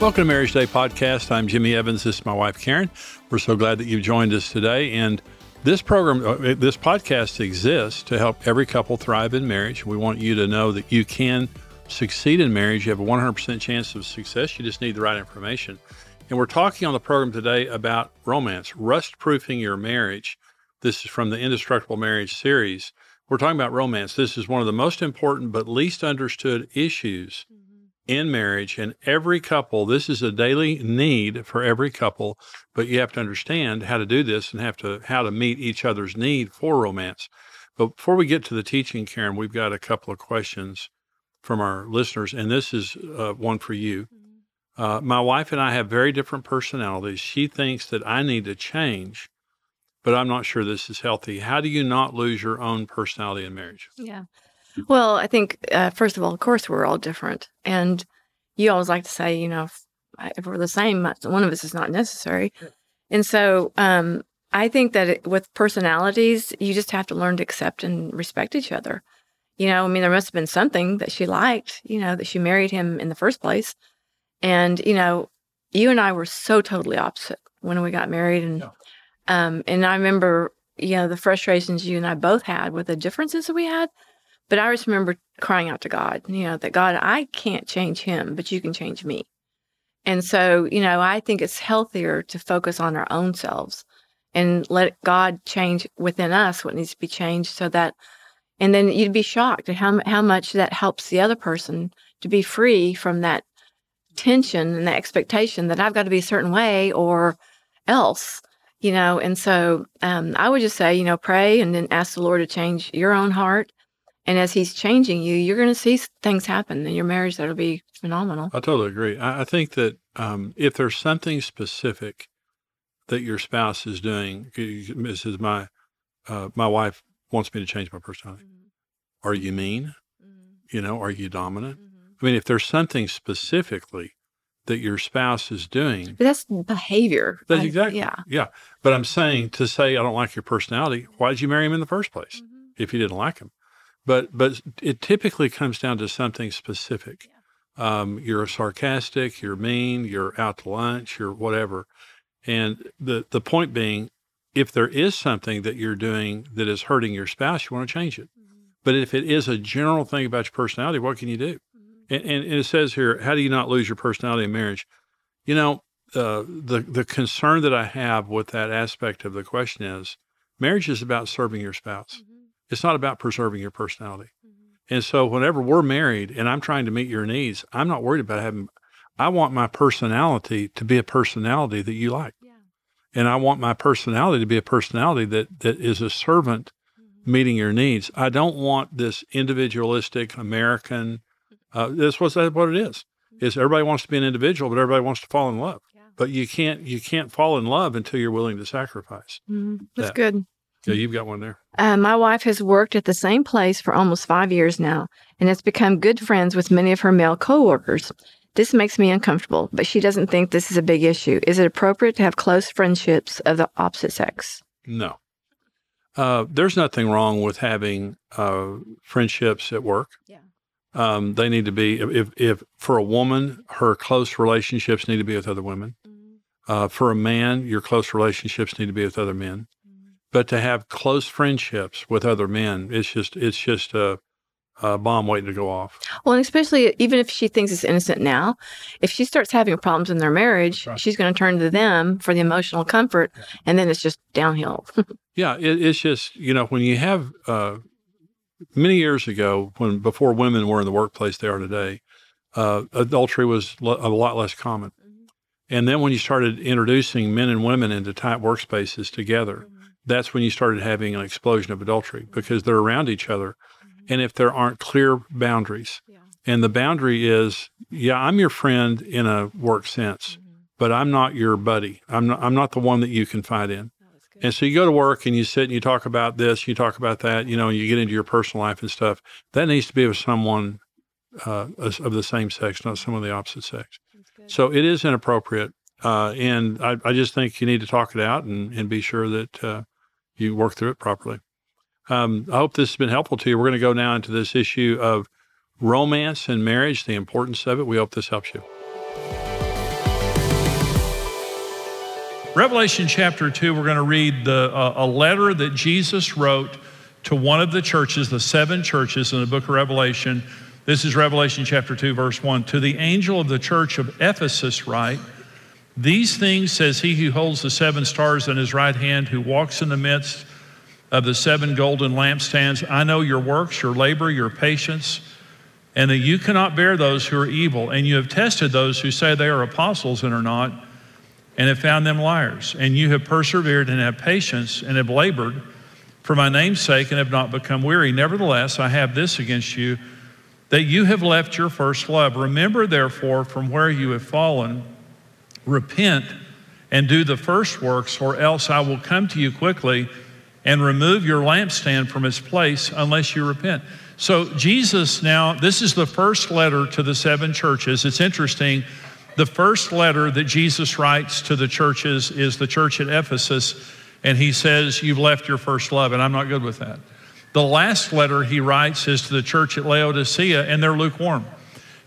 Welcome to Marriage Today Podcast. I'm Jimmy Evans. This is my wife, Karen. We're so glad that you've joined us today. And this program, uh, this podcast exists to help every couple thrive in marriage. We want you to know that you can succeed in marriage. You have a 100% chance of success. You just need the right information. And we're talking on the program today about romance, rust proofing your marriage. This is from the Indestructible Marriage series. We're talking about romance. This is one of the most important but least understood issues in marriage and every couple this is a daily need for every couple but you have to understand how to do this and have to how to meet each other's need for romance. But before we get to the teaching karen we've got a couple of questions from our listeners and this is uh, one for you. Uh, my wife and i have very different personalities. She thinks that i need to change but i'm not sure this is healthy. How do you not lose your own personality in marriage? Yeah. Well, I think, uh, first of all, of course, we're all different. And you always like to say, you know, if, if we're the same, uh, one of us is not necessary. And so um, I think that it, with personalities, you just have to learn to accept and respect each other. You know, I mean, there must have been something that she liked, you know, that she married him in the first place. And, you know, you and I were so totally opposite when we got married. And, Yeah. um, and I remember, you know, the frustrations you and I both had with the differences that we had. But I just remember crying out to God, you know, that God, I can't change him, but you can change me. And so, you know, I think it's healthier to focus on our own selves and let God change within us what needs to be changed so that, and then you'd be shocked at how, how much that helps the other person to be free from that tension and the expectation that I've got to be a certain way or else, you know. And so um, I would just say, you know, pray and then ask the Lord to change your own heart. And as He's changing you, you're going to see things happen in your marriage that'll be phenomenal. I totally agree. I, I think that um, if there's something specific that your spouse is doing, this is my uh, my wife wants me to change my personality. Are you mean? You know, are you dominant? I mean, if there's something specifically that your spouse is doing, But that's behavior. that's I- exactly Yeah. yeah. But I'm saying to say I don't like your personality. Why did you marry him in the first place if you didn't like him? But but it typically comes down to something specific. Um, you're sarcastic, you're mean, you're out to lunch, you're whatever. And the the point being, if there is something that you're doing that is hurting your spouse, you want to change it. But if it is a general thing about your personality, what can you do? And, and, and it says here, how do you not lose your personality in marriage? You know, uh, the the concern that I have with that aspect of the question is, marriage is about serving your spouse. It's not about preserving your personality. And so, whenever we're married and I'm trying to meet your needs, I'm not worried about having. I want my personality to be a personality that you like, and I want my personality to be a personality that that is a servant meeting your needs. I don't want this individualistic American. Uh, this was what it is. Is everybody wants to be an individual, but everybody wants to fall in love. But you can't you can't fall in love until you're willing to sacrifice. Mhm. That's That- good. Yeah, you've got one there. Uh, my wife has worked at the same place for almost five years now and has become good friends with many of her male coworkers. This makes me uncomfortable, but she doesn't think this is a big issue. Is it appropriate to have close friendships of the opposite sex? No. Uh, there's nothing wrong with having uh, friendships at work. Yeah. Um, they need to be, if, if for a woman, her close relationships need to be with other women. Uh, for a man, your close relationships need to be with other men. But to have close friendships with other men, it's just, it's just a, a bomb waiting to go off. Well, and especially even if she thinks it's innocent now, if she starts having problems in their marriage, Right. she's going to turn to them for the emotional comfort, and then it's just downhill. Yeah, it, it's just you know when you have uh, many years ago when before women were in the workplace they are today, uh, adultery was lo- a lot less common, and then when you started introducing men and women into tight workspaces together, that's when you started having an explosion of adultery because they're around each other, and if there aren't clear boundaries, And the boundary is, yeah, I'm your friend in a work sense, mm-hmm. but I'm not your buddy. I'm not, I'm not the one that you confide in. And so you go to work and you sit and you talk about this, you talk about that, you know, you get into your personal life and stuff. That needs to be with someone uh, of the same sex, not someone of the opposite sex. So it is inappropriate. Uh, and I, I, just think you need to talk it out and, and be sure that uh, you work through it properly. Um, I hope this has been helpful to you. We're going to go now into this issue of romance and marriage, the importance of it. We hope this helps you. Revelation chapter 2, we're going to read the, uh, a letter that Jesus wrote to one of the churches, the seven churches in the book of Revelation. This is Revelation chapter 2, verse 1. To the angel of the church of Ephesus, write, These things says he who holds the seven stars in his right hand, who walks in the midst of the seven golden lampstands. I know your works, your labor, your patience, and that you cannot bear those who are evil. And you have tested those who say they are apostles and are not and have found them liars. And you have persevered and have patience and have labored for my name's sake and have not become weary. Nevertheless, I have this against you that you have left your first love. Remember, therefore, from where you have fallen, repent and do the first works, or else I will come to you quickly and remove your lampstand from its place unless you repent. So, Jesus now, this is the first letter to the seven churches. It's interesting the first letter that Jesus writes to the churches is the church at Ephesus, and he says, You've left your first love, and I'm not good with that. The last letter he writes is to the church at Laodicea, and they're lukewarm.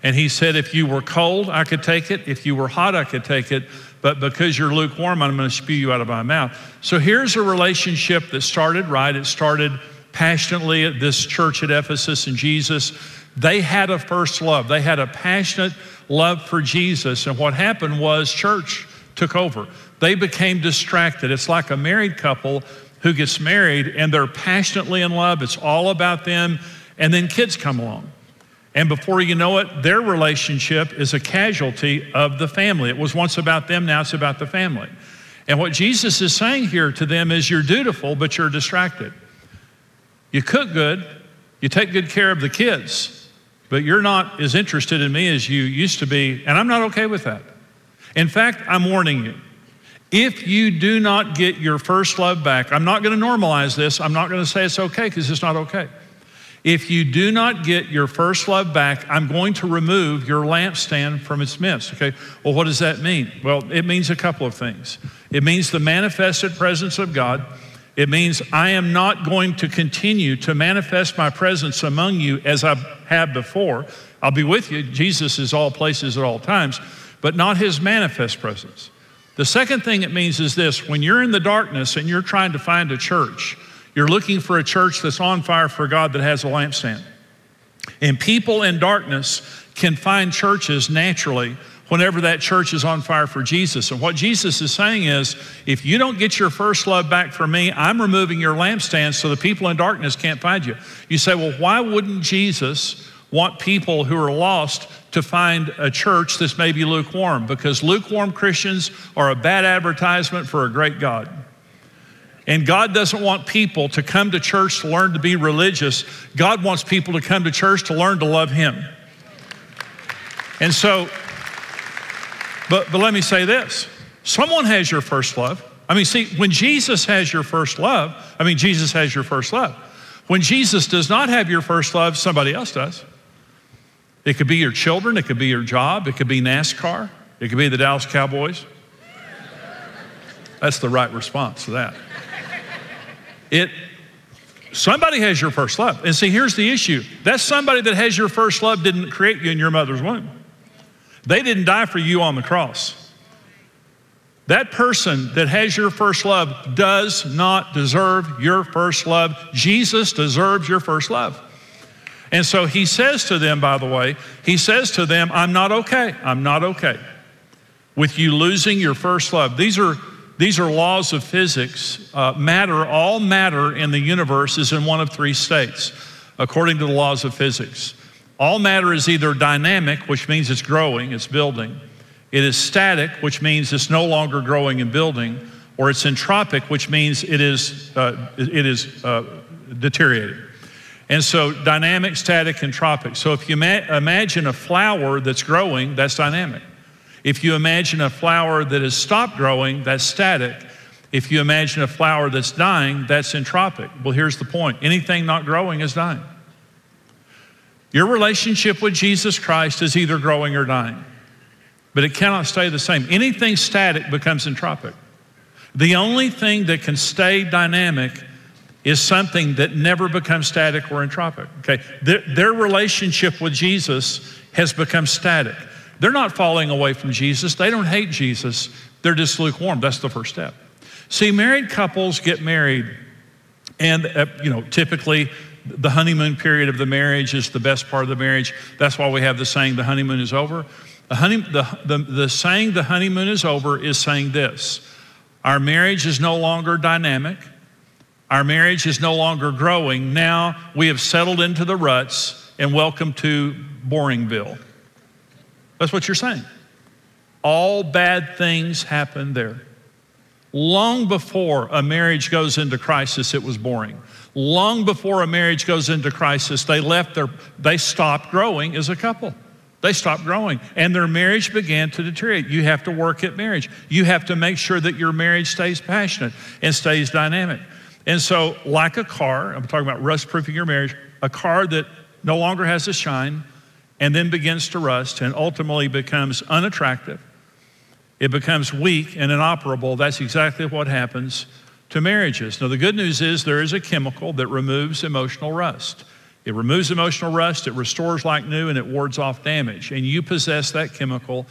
And he said, If you were cold, I could take it. If you were hot, I could take it. But because you're lukewarm, I'm going to spew you out of my mouth. So here's a relationship that started right. It started passionately at this church at Ephesus and Jesus. They had a first love, they had a passionate love for Jesus. And what happened was church took over. They became distracted. It's like a married couple who gets married and they're passionately in love. It's all about them. And then kids come along. And before you know it, their relationship is a casualty of the family. It was once about them, now it's about the family. And what Jesus is saying here to them is you're dutiful, but you're distracted. You cook good, you take good care of the kids, but you're not as interested in me as you used to be, and I'm not okay with that. In fact, I'm warning you. If you do not get your first love back, I'm not going to normalize this. I'm not going to say it's okay because it's not okay. If you do not get your first love back, I'm going to remove your lampstand from its midst. Okay, well, what does that mean? Well, it means a couple of things. It means the manifested presence of God it means I am not going to continue to manifest my presence among you as I have before. I'll be with you. Jesus is all places at all times, but not his manifest presence. The second thing it means is this when you're in the darkness and you're trying to find a church, you're looking for a church that's on fire for God that has a lampstand. And people in darkness can find churches naturally whenever that church is on fire for Jesus. And what Jesus is saying is if you don't get your first love back from me, I'm removing your lampstand so the people in darkness can't find you. You say, well, why wouldn't Jesus want people who are lost to find a church that's maybe lukewarm? Because lukewarm Christians are a bad advertisement for a great God. And God doesn't want people to come to church to learn to be religious. God wants people to come to church to learn to love Him. And so but, but let me say this someone has your first love. I mean, see, when Jesus has your first love, I mean, Jesus has your first love. When Jesus does not have your first love, somebody else does. It could be your children, it could be your job, it could be NASCAR, it could be the Dallas Cowboys. That's the right response to that. It somebody has your first love. And see, here's the issue. That somebody that has your first love didn't create you in your mother's womb. They didn't die for you on the cross. That person that has your first love does not deserve your first love. Jesus deserves your first love. And so he says to them, by the way, he says to them, I'm not okay. I'm not okay with you losing your first love. These are, these are laws of physics. Uh, matter, all matter in the universe is in one of three states, according to the laws of physics. All matter is either dynamic, which means it's growing, it's building. It is static, which means it's no longer growing and building, or it's entropic, which means it is, uh, it is uh, deteriorating. And so dynamic, static, and tropic. So if you ma- imagine a flower that's growing, that's dynamic. If you imagine a flower that has stopped growing, that's static. If you imagine a flower that's dying, that's entropic. Well, here's the point anything not growing is dying. Your relationship with Jesus Christ is either growing or dying, but it cannot stay the same. Anything static becomes entropic. The only thing that can stay dynamic is something that never becomes static or entropic. Okay, their, their relationship with Jesus has become static. They're not falling away from Jesus. They don't hate Jesus. They're just lukewarm. That's the first step. See, married couples get married, and uh, you know, typically the honeymoon period of the marriage is the best part of the marriage. That's why we have the saying, "The honeymoon is over." The, honey, the, the, the saying, "The honeymoon is over," is saying this: Our marriage is no longer dynamic. Our marriage is no longer growing. Now we have settled into the ruts and welcome to Boringville. That's what you're saying. All bad things happen there. Long before a marriage goes into crisis, it was boring. Long before a marriage goes into crisis, they left their, they stopped growing as a couple. They stopped growing and their marriage began to deteriorate. You have to work at marriage. You have to make sure that your marriage stays passionate and stays dynamic. And so, like a car, I'm talking about rust proofing your marriage, a car that no longer has a shine and then begins to rust and ultimately becomes unattractive, it becomes weak and inoperable. That's exactly what happens to marriages. Now, the good news is there is a chemical that removes emotional rust. It removes emotional rust, it restores like new, and it wards off damage. And you possess that chemical,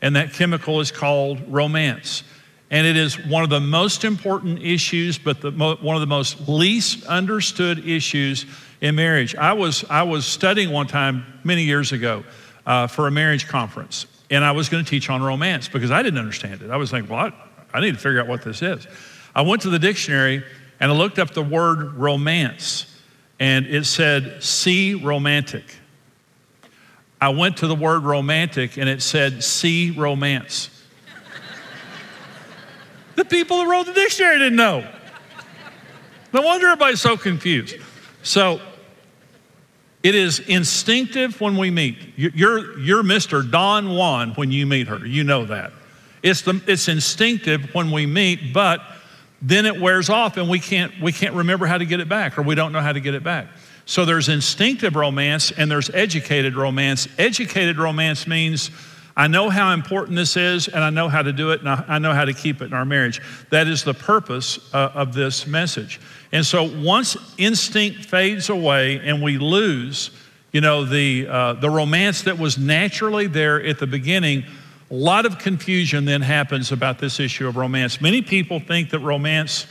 and that chemical is called romance. And it is one of the most important issues, but the, one of the most least understood issues in marriage. I was, I was studying one time many years ago uh, for a marriage conference, and I was going to teach on romance because I didn't understand it. I was like, well, I, I need to figure out what this is. I went to the dictionary and I looked up the word romance, and it said, see romantic. I went to the word romantic and it said, see romance. The people that wrote the dictionary didn't know. No wonder everybody's so confused. So it is instinctive when we meet. You're, you're Mr. Don Juan when you meet her. You know that. It's, the, it's instinctive when we meet, but then it wears off and we can't, we can't remember how to get it back or we don't know how to get it back. So there's instinctive romance and there's educated romance. Educated romance means I know how important this is, and I know how to do it, and I know how to keep it in our marriage. That is the purpose uh, of this message. And so once instinct fades away and we lose, you know, the, uh, the romance that was naturally there at the beginning, a lot of confusion then happens about this issue of romance. Many people think that romance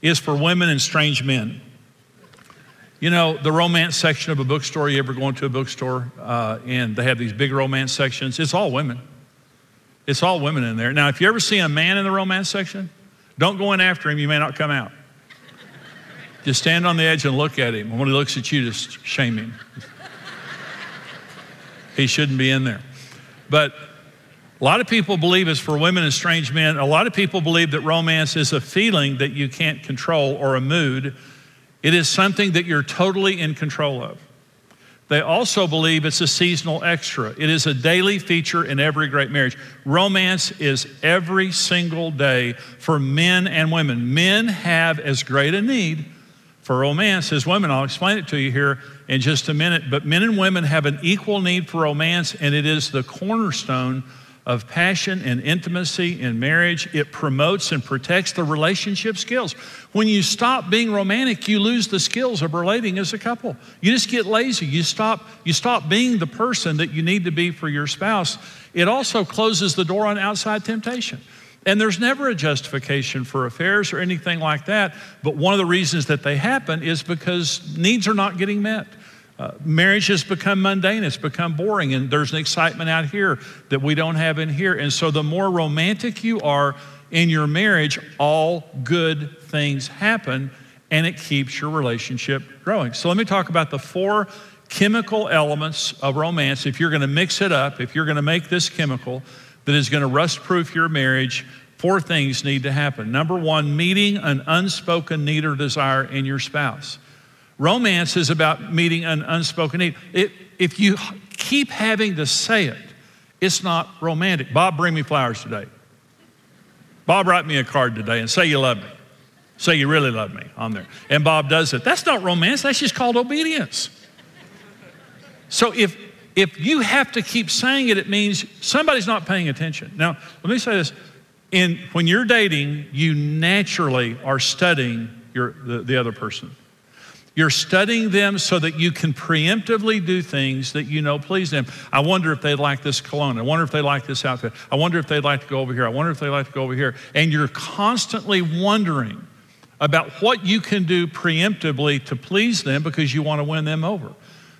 is for women and strange men. You know, the romance section of a bookstore, you ever go into a bookstore uh, and they have these big romance sections? It's all women. It's all women in there. Now, if you ever see a man in the romance section, don't go in after him, you may not come out. Just stand on the edge and look at him. When he looks at you, just shame him. he shouldn't be in there. But a lot of people believe it's for women and strange men. A lot of people believe that romance is a feeling that you can't control or a mood it is something that you're totally in control of. They also believe it's a seasonal extra. It is a daily feature in every great marriage. Romance is every single day for men and women. Men have as great a need for romance as women. I'll explain it to you here in just a minute. But men and women have an equal need for romance, and it is the cornerstone of passion and intimacy in marriage. It promotes and protects the relationship skills. When you stop being romantic, you lose the skills of relating as a couple. You just get lazy. You stop, you stop being the person that you need to be for your spouse. It also closes the door on outside temptation. And there's never a justification for affairs or anything like that. But one of the reasons that they happen is because needs are not getting met. Uh, marriage has become mundane, it's become boring, and there's an excitement out here that we don't have in here. And so, the more romantic you are in your marriage, all good things happen, and it keeps your relationship growing. So, let me talk about the four chemical elements of romance. If you're going to mix it up, if you're going to make this chemical that is going to rust proof your marriage, four things need to happen. Number one, meeting an unspoken need or desire in your spouse. Romance is about meeting an unspoken need. It, if you keep having to say it, it's not romantic. Bob, bring me flowers today. Bob, write me a card today and say you love me. Say you really love me on there. And Bob does it. That's not romance, that's just called obedience. So if if you have to keep saying it, it means somebody's not paying attention. Now, let me say this. In, when you're dating, you naturally are studying your, the, the other person. You're studying them so that you can preemptively do things that you know please them. I wonder if they like this cologne. I wonder if they like this outfit. I wonder if they'd like to go over here. I wonder if they'd like to go over here. And you're constantly wondering about what you can do preemptively to please them because you want to win them over.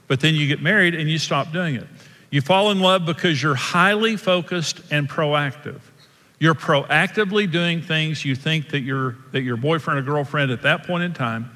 But then you get married and you stop doing it. You fall in love because you're highly focused and proactive. You're proactively doing things you think that your, that your boyfriend or girlfriend at that point in time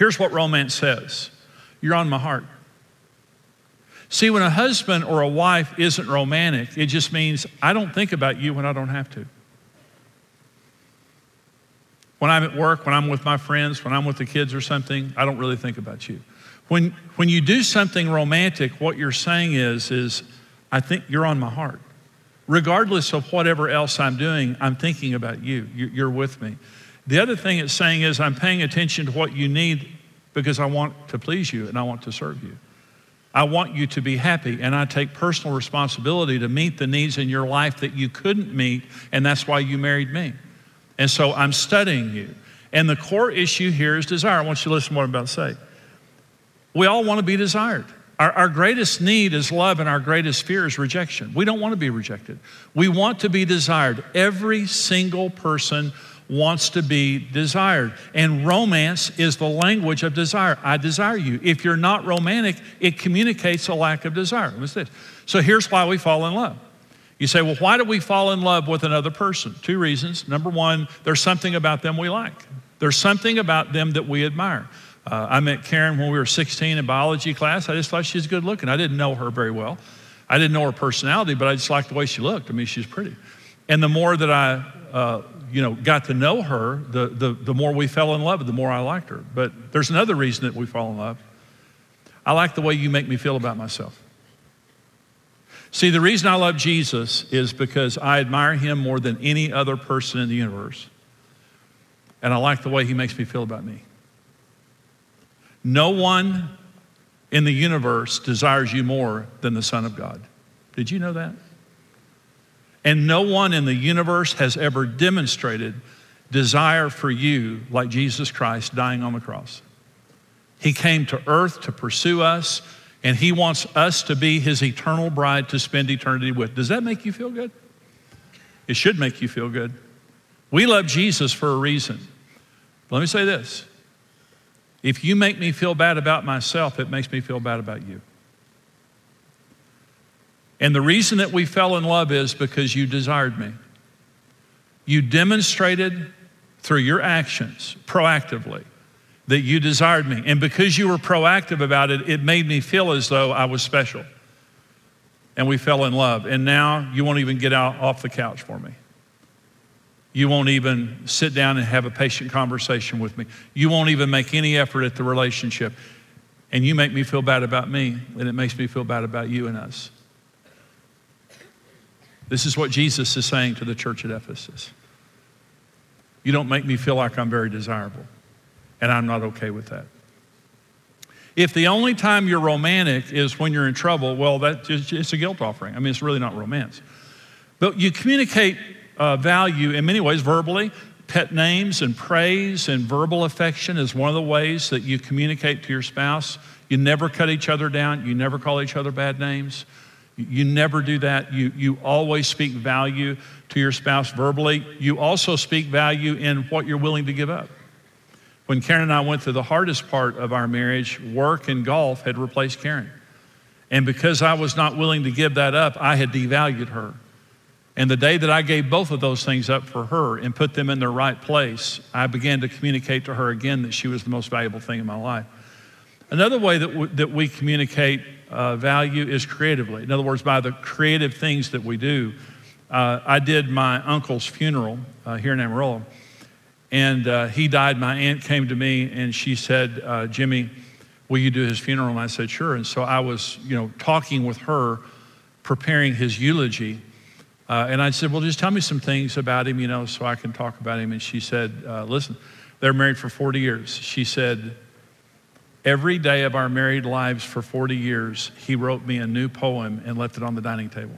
Here's what romance says You're on my heart. See, when a husband or a wife isn't romantic, it just means I don't think about you when I don't have to. When I'm at work, when I'm with my friends, when I'm with the kids or something, I don't really think about you. When, when you do something romantic, what you're saying is, is I think you're on my heart. Regardless of whatever else I'm doing, I'm thinking about you. You're with me. The other thing it's saying is I'm paying attention to what you need because I want to please you and I want to serve you. I want you to be happy, and I take personal responsibility to meet the needs in your life that you couldn't meet, and that's why you married me. And so I'm studying you. And the core issue here is desire. I want you to listen to what I'm about to say. We all want to be desired. Our, our, greatest need is love, and our greatest fear is rejection. We don't want to be rejected. We want to be desired. Every single person wants to be desired. And romance is the language of desire. I desire you. If you're not romantic, it communicates a lack of desire. What's this? So here's why we fall in love. You say, well, why do we fall in love with another person? Two reasons. Number one, there's something about them we like, there's something about them that we admire. Uh, I met Karen when we were 16 in biology class. I just thought she was good looking. I didn't know her very well. I didn't know her personality, but I just liked the way she looked. I mean, she's pretty. And the more that I uh, you know, got to know her, the, the, the more we fell in love, the more I liked her. But there's another reason that we fall in love. I like the way you make me feel about myself. See, the reason I love Jesus is because I admire him more than any other person in the universe. And I like the way he makes me feel about me. No one in the universe desires you more than the Son of God. Did you know that? And no one in the universe has ever demonstrated desire for you like Jesus Christ dying on the cross. He came to earth to pursue us, and He wants us to be His eternal bride to spend eternity with. Does that make you feel good? It should make you feel good. We love Jesus for a reason. Let me say this if you make me feel bad about myself, it makes me feel bad about you. And the reason that we fell in love is because you desired me. You demonstrated through your actions proactively that you desired me. And because you were proactive about it, it made me feel as though I was special. And we fell in love. And now you won't even get out off the couch for me. You won't even sit down and have a patient conversation with me. You won't even make any effort at the relationship. And you make me feel bad about me, and it makes me feel bad about you and us. This is what Jesus is saying to the church at Ephesus. You don't make me feel like I'm very desirable, and I'm not okay with that. If the only time you're romantic is when you're in trouble, well, that is, it's a guilt offering. I mean, it's really not romance. But you communicate uh, value in many ways verbally. Pet names and praise and verbal affection is one of the ways that you communicate to your spouse. You never cut each other down. You never call each other bad names. You never do that. You, you always speak value to your spouse verbally. You also speak value in what you're willing to give up. When Karen and I went through the hardest part of our marriage, work and golf had replaced Karen. And because I was not willing to give that up, I had devalued her. And the day that I gave both of those things up for her and put them in their right place, I began to communicate to her again that she was the most valuable thing in my life. Another way that, w- that we communicate uh, value is creatively. In other words, by the creative things that we do. Uh, I did my uncle's funeral uh, here in Amarillo, and uh, he died. My aunt came to me and she said, uh, Jimmy, will you do his funeral? And I said, sure. And so I was, you know, talking with her, preparing his eulogy. Uh, and I said, well, just tell me some things about him, you know, so I can talk about him. And she said, listen, they're married for 40 years. She said, Every day of our married lives for 40 years, he wrote me a new poem and left it on the dining table.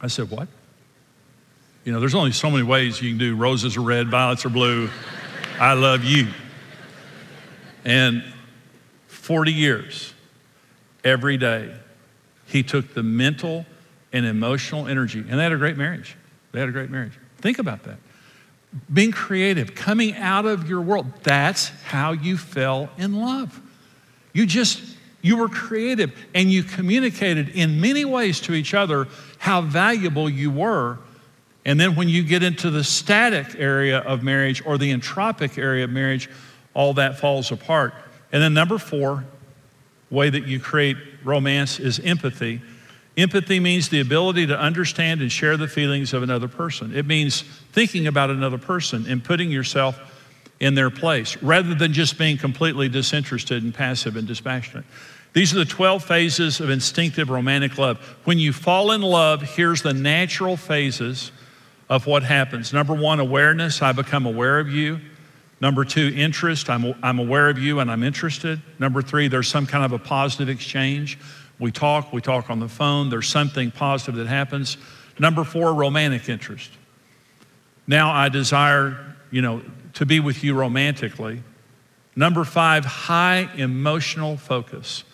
I said, What? You know, there's only so many ways you can do roses are red, violets are blue. I love you. And 40 years, every day, he took the mental and emotional energy, and they had a great marriage. They had a great marriage. Think about that being creative, coming out of your world. That's how you fell in love. You just, you were creative and you communicated in many ways to each other how valuable you were. And then when you get into the static area of marriage or the entropic area of marriage, all that falls apart. And then, number four, way that you create romance is empathy. Empathy means the ability to understand and share the feelings of another person. It means thinking about another person and putting yourself in their place rather than just being completely disinterested and passive and dispassionate. These are the 12 phases of instinctive romantic love. When you fall in love, here's the natural phases of what happens. Number one, awareness. I become aware of you. Number two, interest. I'm, I'm aware of you and I'm interested. Number three, there's some kind of a positive exchange. We talk, we talk on the phone, there's something positive that happens. Number four, romantic interest. Now I desire, you know, to be with you romantically. Number five, high emotional focus.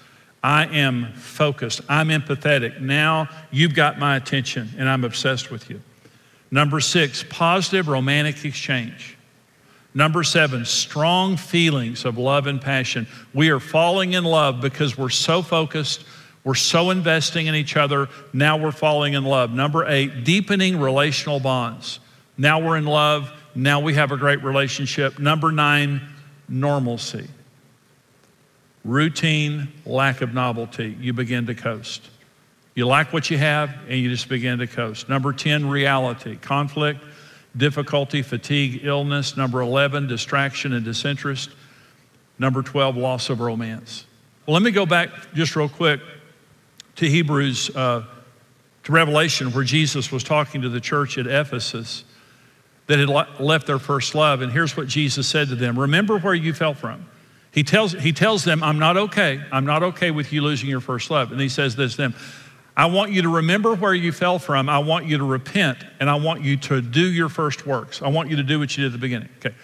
I am focused. I'm empathetic. Now you've got my attention and I'm obsessed with you. Number six, positive romantic exchange. Number seven, strong feelings of love and passion. We are falling in love because we're so focused we're so investing in each other. Now we're falling in love. Number eight, deepening relational bonds. Now we're in love. Now we have a great relationship. Number nine, normalcy. Routine, lack of novelty. You begin to coast. You like what you have and you just begin to coast. Number 10, reality. Conflict, difficulty, fatigue, illness. Number 11, distraction and disinterest. Number 12, loss of romance. Well, let me go back just real quick to Hebrews, uh, to Revelation, where Jesus was talking to the church at Ephesus that had left their first love. And here's what Jesus said to them Remember where you fell from. He tells, he tells them, I'm not okay. I'm not okay with you losing your first love. And he says this to them I want you to remember where you fell from. I want you to repent, and I want you to do your first works. I want you to do what you did at the beginning. Okay.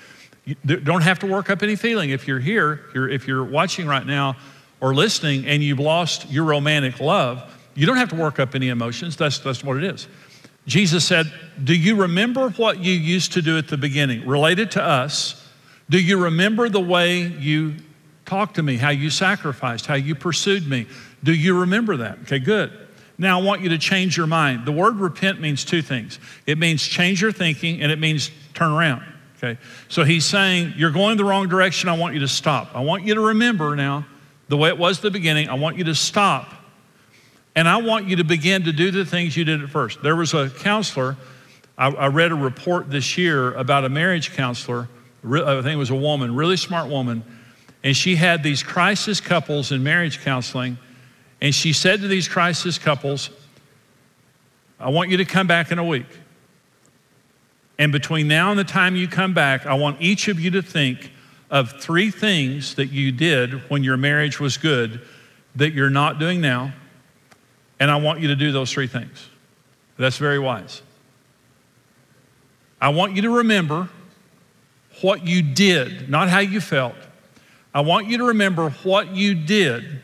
You don't have to work up any feeling. If you're here, if you're watching right now, or listening and you've lost your romantic love, you don't have to work up any emotions. That's, that's what it is. Jesus said, Do you remember what you used to do at the beginning? Related to us, do you remember the way you talked to me, how you sacrificed, how you pursued me? Do you remember that? Okay, good. Now I want you to change your mind. The word repent means two things it means change your thinking and it means turn around. Okay, so he's saying, You're going the wrong direction. I want you to stop. I want you to remember now the way it was the beginning. I want you to stop. And I want you to begin to do the things you did at first. There was a counselor, I, I read a report this year about a marriage counselor. I think it was a woman, really smart woman. And she had these crisis couples in marriage counseling. And she said to these crisis couples, I want you to come back in a week. And between now and the time you come back, I want each of you to think of three things that you did when your marriage was good that you're not doing now. And I want you to do those three things. That's very wise. I want you to remember what you did, not how you felt. I want you to remember what you did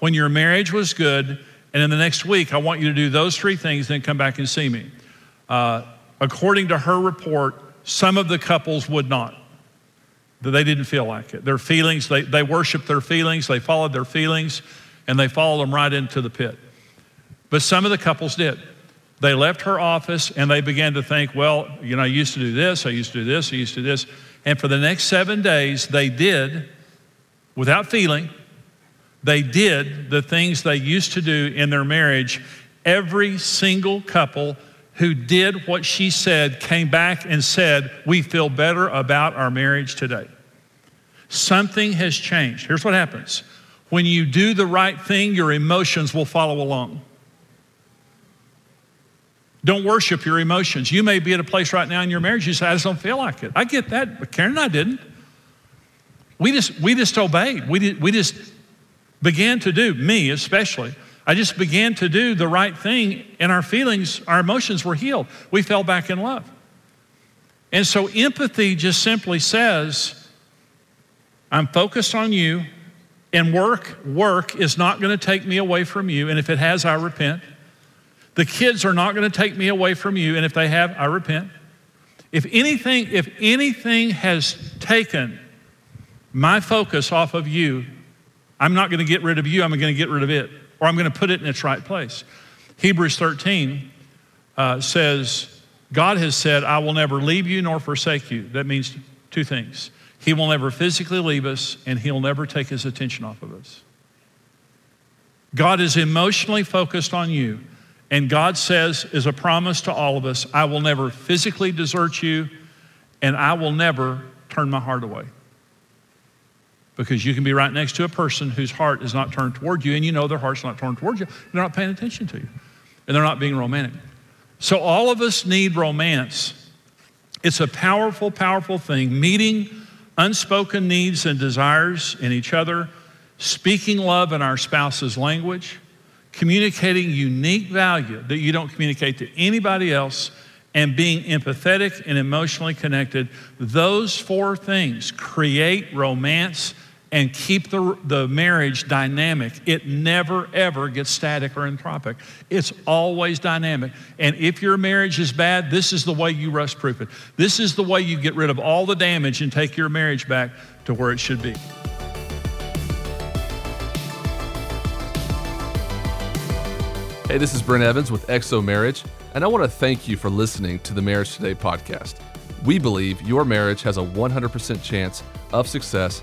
when your marriage was good. And in the next week, I want you to do those three things, then come back and see me. Uh, according to her report, some of the couples would not. They didn't feel like it. Their feelings, they, they worshiped their feelings, they followed their feelings, and they followed them right into the pit. But some of the couples did. They left her office and they began to think, well, you know, I used to do this, I used to do this, I used to do this. And for the next seven days, they did, without feeling, they did the things they used to do in their marriage. Every single couple who did what she said came back and said, We feel better about our marriage today. Something has changed. Here's what happens when you do the right thing, your emotions will follow along. Don't worship your emotions. You may be at a place right now in your marriage, you say, I just don't feel like it. I get that, but Karen and I didn't. We just, we just obeyed. We, did, we just began to do, me especially, I just began to do the right thing, and our feelings, our emotions were healed. We fell back in love. And so empathy just simply says, I'm focused on you, and work, work is not going to take me away from you. And if it has, I repent. The kids are not going to take me away from you, and if they have, I repent. If anything, if anything has taken my focus off of you, I'm not going to get rid of you, I'm going to get rid of it, or I'm going to put it in its right place. Hebrews 13 uh, says, God has said, I will never leave you nor forsake you. That means two things. He will never physically leave us, and He'll never take His attention off of us. God is emotionally focused on you. And God says, is a promise to all of us, I will never physically desert you and I will never turn my heart away. Because you can be right next to a person whose heart is not turned toward you and you know their heart's not turned toward you. They're not paying attention to you and they're not being romantic. So all of us need romance. It's a powerful, powerful thing. Meeting unspoken needs and desires in each other, speaking love in our spouse's language communicating unique value that you don't communicate to anybody else, and being empathetic and emotionally connected. Those four things create romance and keep the, the marriage dynamic. It never, ever gets static or entropic. It's always dynamic. And if your marriage is bad, this is the way you rust proof it. This is the way you get rid of all the damage and take your marriage back to where it should be. Hey, this is Brent Evans with XO Marriage, and I want to thank you for listening to the Marriage Today podcast. We believe your marriage has a 100% chance of success